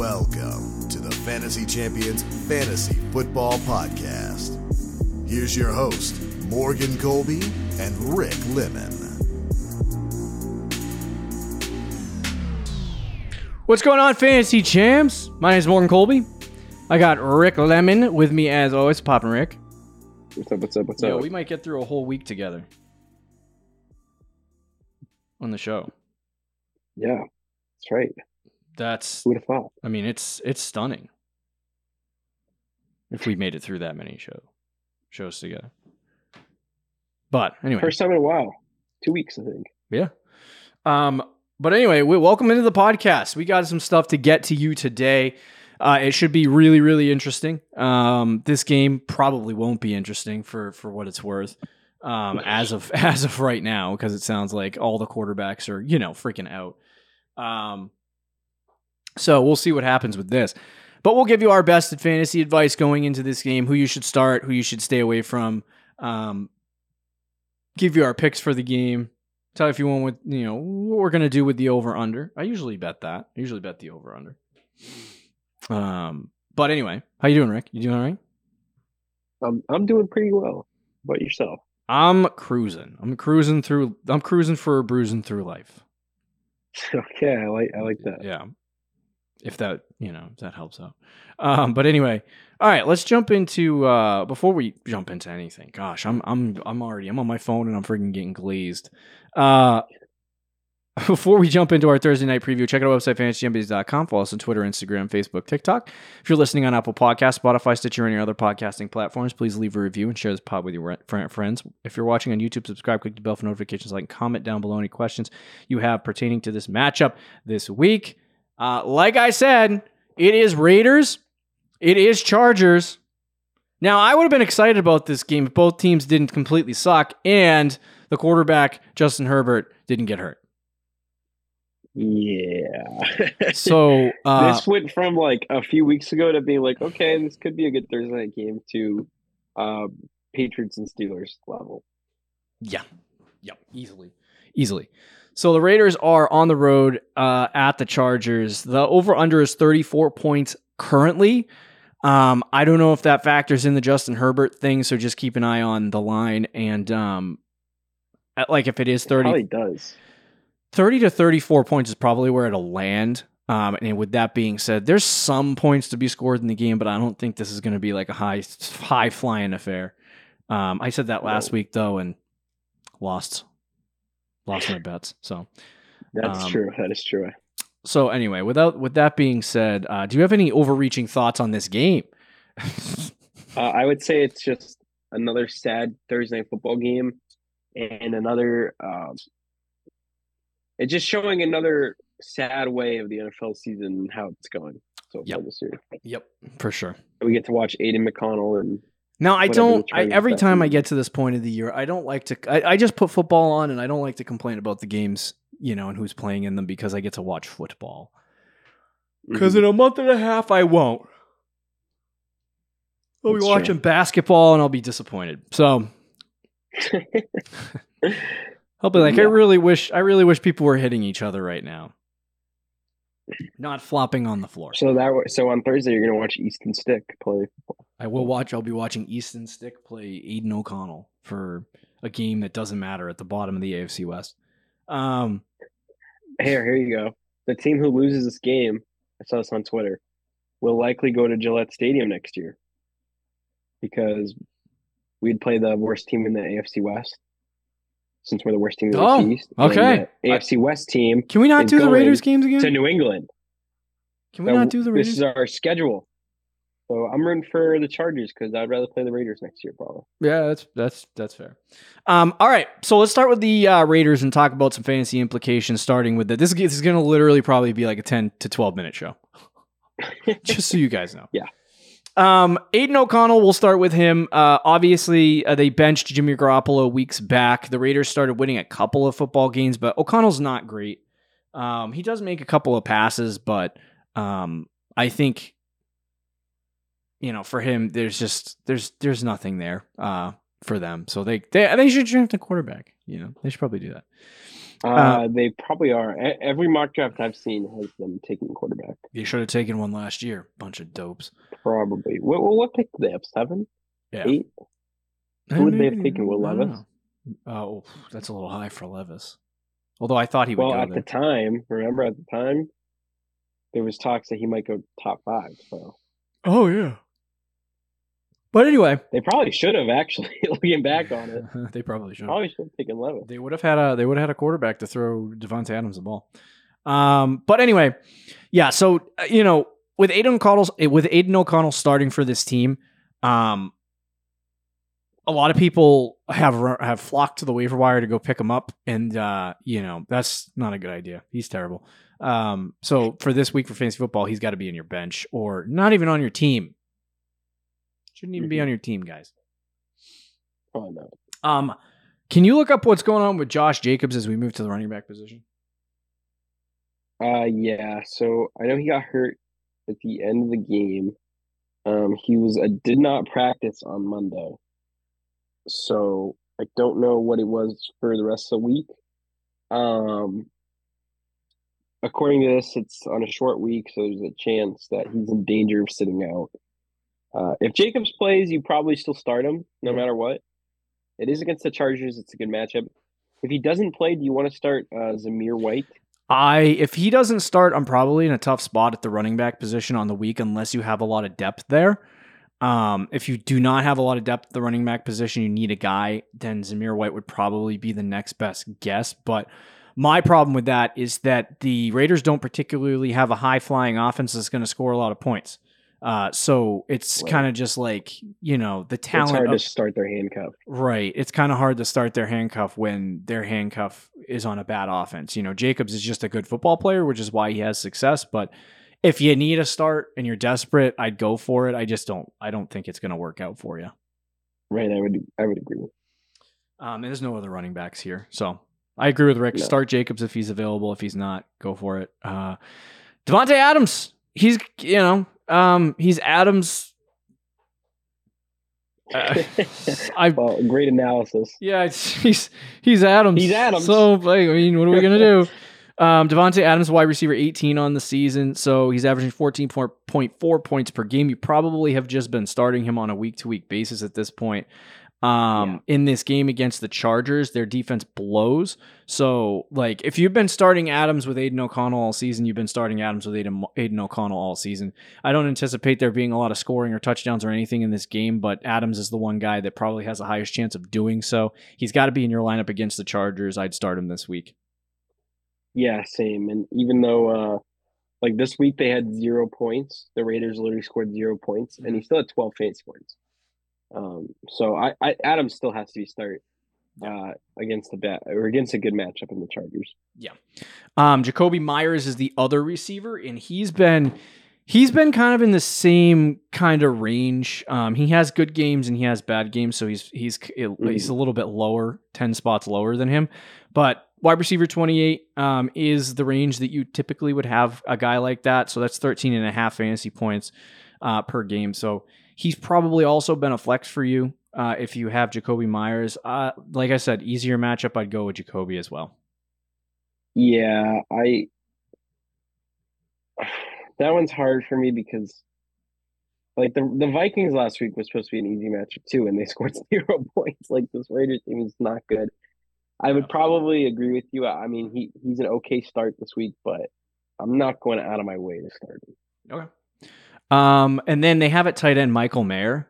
Welcome to the Fantasy Champions Fantasy Football Podcast. Here's your host, Morgan Colby and Rick Lemon. What's going on, fantasy champs? My name is Morgan Colby. I got Rick Lemon with me as always, Poppin' Rick. What's up? What's up? What's Yo, up? we might get through a whole week together on the show. yeah, that's right. That's, Who would have thought? I mean, it's it's stunning if we made it through that many show shows together. But anyway, First time in a while. Two weeks, I think. Yeah. Um, but anyway, we welcome into the podcast. We got some stuff to get to you today. Uh, it should be really, really interesting. Um, this game probably won't be interesting for for what it's worth. Um, as of as of right now, because it sounds like all the quarterbacks are you know freaking out. Um, so we'll see what happens with this. But we'll give you our best fantasy advice going into this game: who you should start, who you should stay away from. Um, give you our picks for the game. Tell if you want with you know what we're gonna do with the over under. I usually bet that. I usually bet the over under. Um, but anyway, how you doing, Rick? You doing all right? I'm I'm doing pretty well. How about yourself? I'm cruising. I'm cruising through. I'm cruising for a bruising through life. okay, I like I like that. Yeah, if that you know if that helps out. Um, but anyway, all right, let's jump into uh before we jump into anything. Gosh, I'm I'm I'm already I'm on my phone and I'm freaking getting glazed. Uh before we jump into our Thursday night preview, check out our website, fantasychampions.com. Follow us on Twitter, Instagram, Facebook, TikTok. If you're listening on Apple Podcasts, Spotify, Stitcher, and your other podcasting platforms, please leave a review and share this pod with your friends. If you're watching on YouTube, subscribe, click the bell for notifications, like, and comment down below any questions you have pertaining to this matchup this week. Uh, like I said, it is Raiders, it is Chargers. Now, I would have been excited about this game if both teams didn't completely suck and the quarterback, Justin Herbert, didn't get hurt. Yeah. So, uh, this went from like a few weeks ago to being like, okay, this could be a good Thursday night game to um, Patriots and Steelers level. Yeah. Yep. Easily. Easily. So the Raiders are on the road uh, at the Chargers. The over under is 34 points currently. Um, I don't know if that factors in the Justin Herbert thing, so just keep an eye on the line. And um, at- like if it is 30, probably does. 30 to 34 points is probably where it'll land. Um, and with that being said, there's some points to be scored in the game, but I don't think this is going to be like a high high flying affair. Um, I said that last No. week though, and lost lost my bets. So That's Um, true. That is true. so anyway, without with that being said, uh, do you have any overreaching thoughts on this game? Uh, I would say it's just another sad Thursday night football game and another um, it's just showing another sad way of the NFL season and how it's going so Yep. far this year. yep, for sure. We get to watch Aidan McConnell and Now I don't. I, every time I get to this point of the year, I don't like to. I, I just put football on, and I don't like to complain about the games, you know, and who's playing in them because I get to watch football. Because Mhm. in a month and a half, I won't. I'll be That's true. watching basketball, and I'll be disappointed. So I'll be like, I really wish. I really wish people were hitting each other right now, not flopping on the floor. so that so on Thursday you're gonna watch Easton Stick play. I will watch. I'll be watching Easton Stick play Aidan O'Connell for a game that doesn't matter at the bottom of the AFC West. Um, Here, here you go. The team who loses this game, I saw this on Twitter, will likely go to Gillette Stadium next year because we'd play the worst team in the AFC West since we're the worst team in the Oh, East. okay. AFC West team can we not do the Raiders games again? to? New England. Can we So not do the Raiders? This is our schedule. So I'm rooting for the Chargers because I'd rather play the Raiders next year, probably. Yeah, that's that's that's fair. Um, all right, so let's start with the uh, Raiders and talk about some fantasy implications. Starting with the, this, this is going to literally probably be like a ten to twelve minute show, just so you guys know. Yeah. Um, Aidan O'Connell, we'll start with him. Uh, obviously, uh, they benched Jimmy Garoppolo weeks back. The Raiders started winning a couple of football games, but O'Connell's not great. Um, he does make a couple of passes, but um, I think you know for him, there's just there's there's nothing there uh, for them. So they they they should draft a quarterback. You know, they should probably do that. Uh, um, they probably are. Every mock draft I've seen has them taking quarterback. You should have taken one last year. Bunch of dopes. Probably. What, what, pick do they have? Seven? Yeah. Eight? Uh, Who would they have taken, Will Levis? Uh, oh, that's a little high for Levis. Although I thought he would Well, go at there. the time, remember at the time, there was talks that he might go top five. So oh yeah. But anyway, they probably should have actually. Looking back on it, they probably should. probably should have taken Levis. They would have had a they would have had a quarterback to throw Davante Adams the ball. Um, but anyway, yeah. So uh, you know, with Aidan O'Connell with Aidan O'Connell starting for this team, um, a lot of people have have flocked to the waiver wire to go pick him up, and uh, you know that's not a good idea. He's terrible. Um, so for this week for fantasy football, he's got to be in your bench or not even on your team. Shouldn't even be Mhm. on your team, guys. Probably not. Um, can you look up what's going on with Josh Jacobs as we move to the running back position? Uh, yeah. So I know he got hurt at the end of the game. Um, he was uh, did not practice on Monday, so I don't know what it was for the rest of the week. Um, according to this, it's on a short week, so there's a chance that he's in danger of sitting out. Uh, if Jacobs plays, you probably still start him no matter what. It is against the Chargers; it's a good matchup. If he doesn't play, do you want to start uh, Zamir White? I if he doesn't start, I'm probably in a tough spot at the running back position on the week unless you have a lot of depth there. Um, if you do not have a lot of depth at the running back position, you need a guy, then Zamir White would probably be the next best guess. But my problem with that is that the Raiders don't particularly have a high flying offense that's going to score a lot of points. Uh, so it's Right. kind of just like you know the It's talent. hard of- to start their handcuff. Right. It's kind of hard to start their handcuff when their handcuff is on a bad offense. You know, Jacobs is just a good football player, which is why he has success. But if you need a start and you're desperate, I'd go for it. I just don't. I don't think it's going to work out for you. Right, I would I would agree. Um, and there's no other running backs here, so I agree with Rick. No. Start Jacobs if he's available. If he's not, go for it. Uh, Davante Adams. He's you know um, he's Adams. Uh, I well, great analysis. Yeah, he's he's Adams. He's Adams. So I mean, what are we gonna do? Um, Davante Adams, wide receiver, 18 on the season, so he's averaging 14.4 points per game. You probably have just been starting him on a week to week basis at this point. Um, in this game against the Chargers, their defense blows. So, like, if you've been starting Adams with Aidan O'Connell all season, you've been starting Adams with Aidan, Aidan O'Connell all season. I don't anticipate there being a lot of scoring or touchdowns or anything in this game, but Adams is the one guy that probably has the highest chance of doing so. He's got to be in your lineup against the Chargers. I'd start him this week. Yeah, same. And even though uh like this week they had zero points, the Raiders literally scored zero points, and he still had twelve fantasy points. Um, so I, I Adams still has to be start uh against the bat or against a good matchup in the Chargers. Yeah. Um, Jakobi Meyers is the other receiver, and he's been he's been kind of in the same kind of range. Um, he has good games and he has bad games, so he's he's he's a little bit lower, ten spots lower than him. But wide receiver 28 um, is the range that you typically would have a guy like that. So that's 13 and a half fantasy points uh, per game. So he's probably also been a flex for you uh, if you have Jakobi Meyers. Uh, like I said, easier matchup. I'd go with Jakobi as well. Yeah, I that one's hard for me because like the the Vikings last week was supposed to be an easy matchup too, and they scored zero points. Like this Raiders team is not good. I would probably agree with you. I mean, he he's an okay start this week, but I'm not going out of my way to start him. Okay. Um, and then they have at tight end Michael Mayer,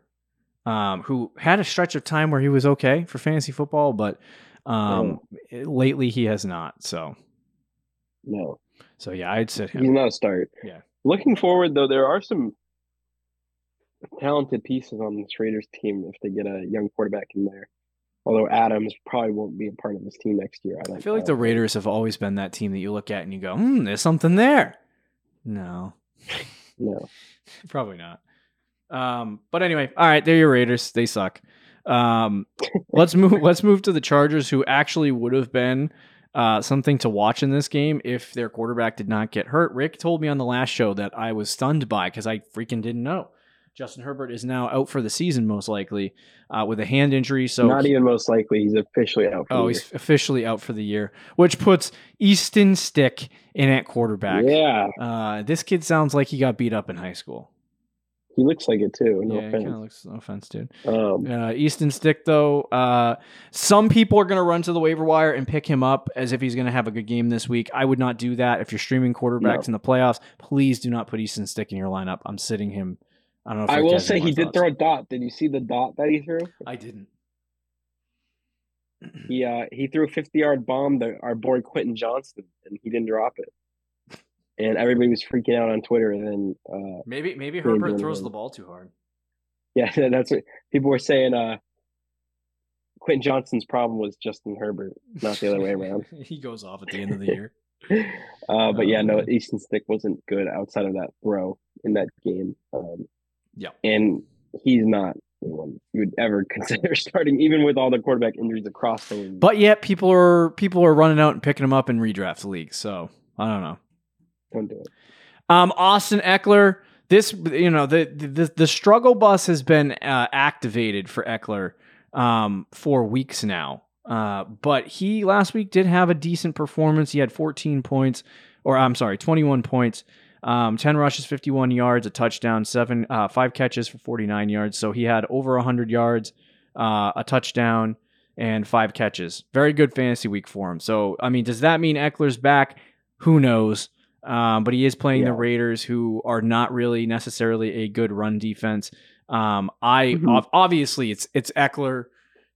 um, who had a stretch of time where he was okay for fantasy football, but um, lately he has not. So, No, so yeah, I'd sit him. he's not a start. Yeah. Looking forward though, there are some talented pieces on this Raiders team if they get a young quarterback in there. Although Adams probably won't be a part of this team next year. I, I feel like the Raiders have always been that team that you look at and you go, hmm, there's something there. No, No. probably not. Um, but anyway, all right, they're your Raiders. They suck. Um, let's move. Let's move to the Chargers, who actually would have been uh, something to watch in this game if their quarterback did not get hurt. Rick told me on the last show that I was stunned by because I freaking didn't know. Justin Herbert is now out for the season, most likely, uh, with a hand injury. So Not even most likely. He's officially out. For oh, the he's officially out for the year, which puts Easton Stick in at quarterback. Yeah, Uh, this kid sounds like he got beat up in high school. he looks like it too. No yeah, he offense. looks. No offense, dude. Um, Uh, Easton Stick, though, uh, some people are going to run to the waiver wire and pick him up as if he's going to have a good game this week. I would not do that. If you're streaming quarterbacks No. in the playoffs, please do not put Easton Stick in your lineup. I'm sitting him. I don't know. If I will say he did thoughts. throw a dot. Did you see the dot that he threw? I didn't. He uh he threw a 50 yard bomb to our boy Quentin Johnston and he didn't drop it. And everybody was freaking out on Twitter. And then uh Maybe maybe Herbert throws anything. the ball too hard. yeah, that's what people were saying. Uh Quentin Johnston's problem was Justin Herbert, not the other way around. he goes off at the end of the year. Uh, but yeah, no. Easton Stick wasn't good outside of that throw in that game. Um, Yeah. and he's not anyone you would ever consider starting, even with all the quarterback injuries across the league. But yet people are people are running out and picking him up in redraft leagues. So I don't know. don't do it. Um, Austin Ekeler. This, you know, the the the struggle bus has been uh, activated for Ekeler um, for weeks now. Uh, but he last week did have a decent performance. He had 14 points, or I'm sorry, 21 points, um, 10 rushes, 51 yards, a touchdown, seven, uh, five catches for 49 yards. So he had over 100 yards, uh, a touchdown, and five catches. Very good fantasy week for him. So, I mean, does that mean Ekeler's back? Who knows? Um, but he is playing the Raiders, who are not really necessarily a good run defense. Um, I Mhm. ob- obviously it's it's Ekeler.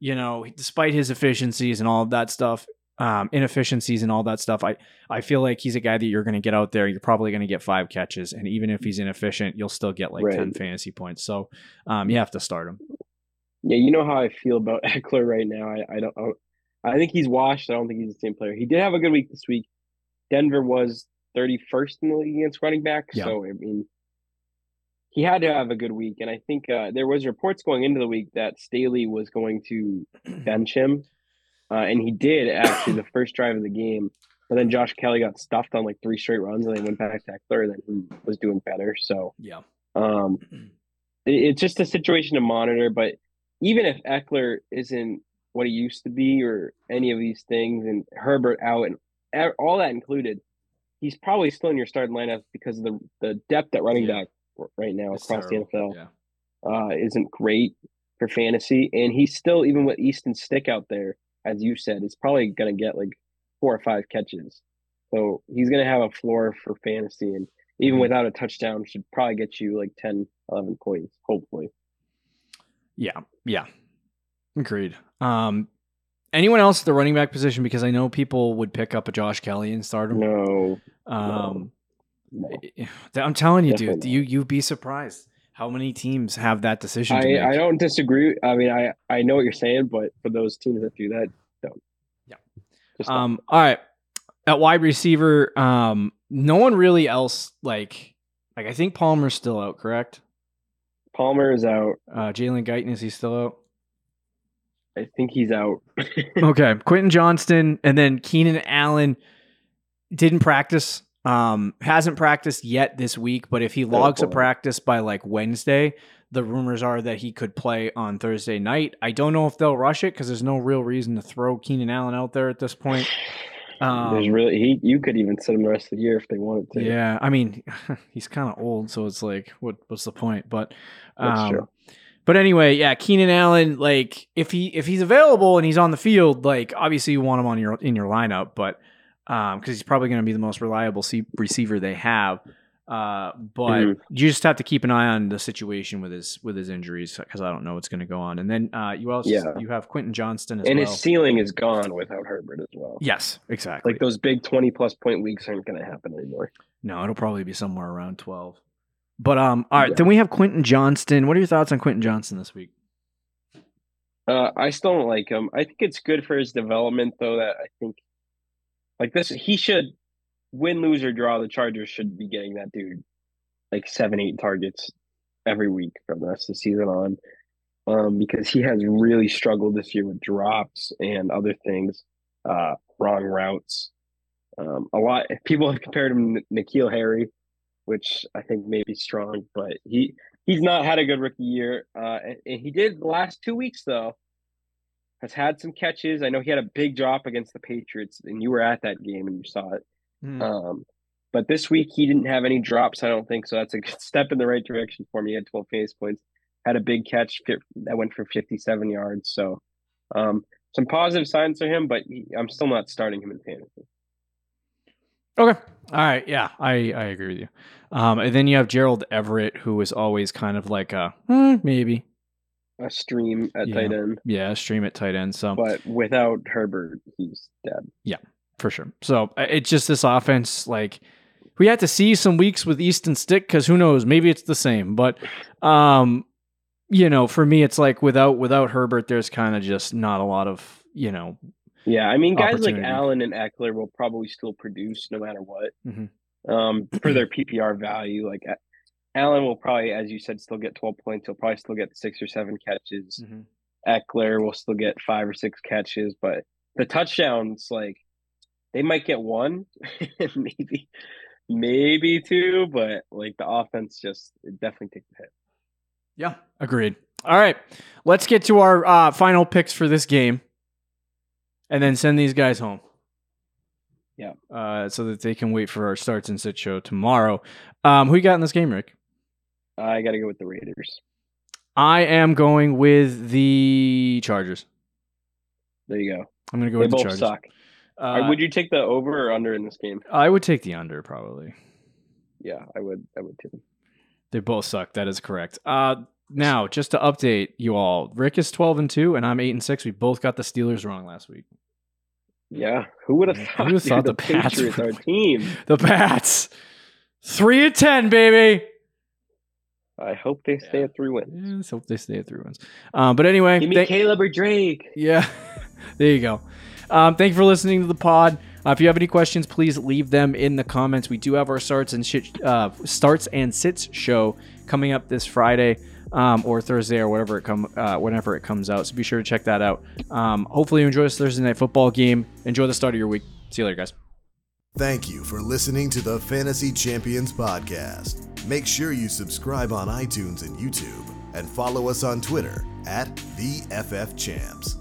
You know, despite his efficiencies and all of that stuff, um, inefficiencies and all that stuff, I I feel like he's a guy that you're going to get out there. You're probably going to get five catches, and even if he's inefficient, you'll still get like ten fantasy points. So, um, you have to start him. Yeah, you know how I feel about Ekeler right now. I, I don't. I think he's washed. I don't think he's the same player. He did have a good week this week. Denver was 31st in the league against running back. Yeah. So I mean, he had to have a good week. And I think uh, there was reports going into the week that Staley was going to bench him, uh, and he did actually the first drive of the game. But then Josh Kelley got stuffed on like three straight runs, and they went back to Ekeler, and then he was doing better. So Yeah. um, it- it's just a situation to monitor. But even if Ekeler isn't what he used to be, or any of these things, and Herbert out, and all that included, he's probably still in your starting lineup because of the the depth at running Yeah. back right now It's across terrible. the NFL Yeah. uh, isn't great for fantasy, and he's still even with Easton Stick out there, as you said, is probably going to get like four or five catches. So he's going to have a floor for fantasy, and even Mhm. without a touchdown, should probably get you like 10, 11 points, hopefully. Yeah, yeah, agreed. Um, anyone else at the running back position? Because I know people would pick up a Josh Kelley and start him. No, Um, no. I'm telling you, dude, Definitely you you'd be surprised how many teams have that decision I. I don't disagree. I mean, I, I know what you're saying, but for those teams that do that, don't. Yeah. Just don't. Um, all right, at wide receiver, um, no one really else like like I think Palmer's still out, correct? Palmer is out. Uh, Jalen Guyton is he still out? I think he's out. Okay, Quentin Johnston and then Keenan Allen didn't practice. Um, hasn't practiced yet this week, but if he logs a practice by like Wednesday, the rumors are that he could play on Thursday night. I don't know if they'll rush it because there's no real reason to throw Keenan Allen out there at this point. Um, There's really he. You could even sit him the rest of the year if they wanted to. Yeah, I mean, he's kind of old, so it's like, what what's the point? But um. But anyway, yeah, Keenan Allen, like if he if he's available and he's on the field, like obviously you want him on your in your lineup, but um, because he's probably going to be the most reliable se- receiver they have. Uh, but Mhm. you just have to keep an eye on the situation with his with his injuries because I don't know what's going to go on. And then uh, you also Yeah. you have Quentin Johnston as and well. his ceiling is gone without Herbert as well. yes, exactly. Like those big twenty plus point weeks aren't going to happen anymore. no, it'll probably be somewhere around twelve. But um, all right, Yeah. then we have Quentin Johnston. What are your thoughts on Quentin Johnston this week? Uh, I still don't like him. I think it's good for his development, though. That I think, like this, he should win, lose or draw. The Chargers should be getting that dude like seven, eight targets every week from the rest of the season on, um, because he has really struggled this year with drops and other things, uh, wrong routes. Um, a lot people have compared him to N'Keal Harry, which I think may be strong, but he he's not had a good rookie year. Uh, and, and he did the last two weeks though. Has had some catches. I know he had a big drop against the Patriots, and you were at that game and you saw it. Hmm. Um, but this week he didn't have any drops. I don't think so. That's a good step in the right direction for me. He had 12 fantasy points. Had a big catch that went for 57 yards. So, um, some positive signs for him, but he, I'm still not starting him in fantasy. Okay. All right. Yeah, I, I agree with you. Um, and then you have Gerald Everett, who is always kind of like a hmm, maybe. A stream at Yeah. tight end, Yeah, stream at tight end. So but without Herbert, he's dead. Yeah, for sure. So uh, it's just this offense. Like we had to see some weeks with Easton Stick because who knows? Maybe it's the same. But um, you know, for me, it's like without without Herbert, there's kind of just not a lot of you know. Yeah, I mean, guys like Allen and Ekeler will probably still produce no matter what. Mhm. Um, for their PPR value, like Allen will probably, as you said, still get 12 points. He'll probably still get six or seven catches. Ekeler will still get five or six catches, but the touchdowns, like they might get one, maybe, maybe two, but like the offense just it definitely takes a hit. Yeah, agreed. All right, let's get to our uh, final picks for this game, and then send these guys home. Yeah. Uh, so that they can wait for our starts and sit show tomorrow. Um, who you got in this game, Rick? I got to go with the Raiders. I am going with the Chargers. There you go. I'm going to go they with the both Chargers. suck. Uh, would you take the over or under in this game? I would take the under probably. Yeah, I would. I would too. They both suck. That is correct. Uh, now, just to update you all, Rick is 12 and two, and I'm eight and six. We both got the Steelers wrong last week. Yeah, who would have thought, dude, thought the, the Pats Patriots, would our team? The Pats, three and ten, baby. I hope they stay Yeah. at three wins. Yeah, let's hope they stay at three wins. Um, but anyway, Give me thank- Caleb or Drake. yeah, there you go. Um, thank you for listening to the pod. Uh, if you have any questions, please leave them in the comments. We do have our starts and shit, uh, starts and sits show coming up this Friday um, or Thursday or whatever it come uh, whenever it comes out. So be sure to check that out. Um, hopefully you enjoy this Thursday night football game. Enjoy the start of your week. See you later, guys. Thank you for listening to the Fantasy Champions Podcast. Make sure you subscribe on iTunes and YouTube and follow us on Twitter at the FF Champs.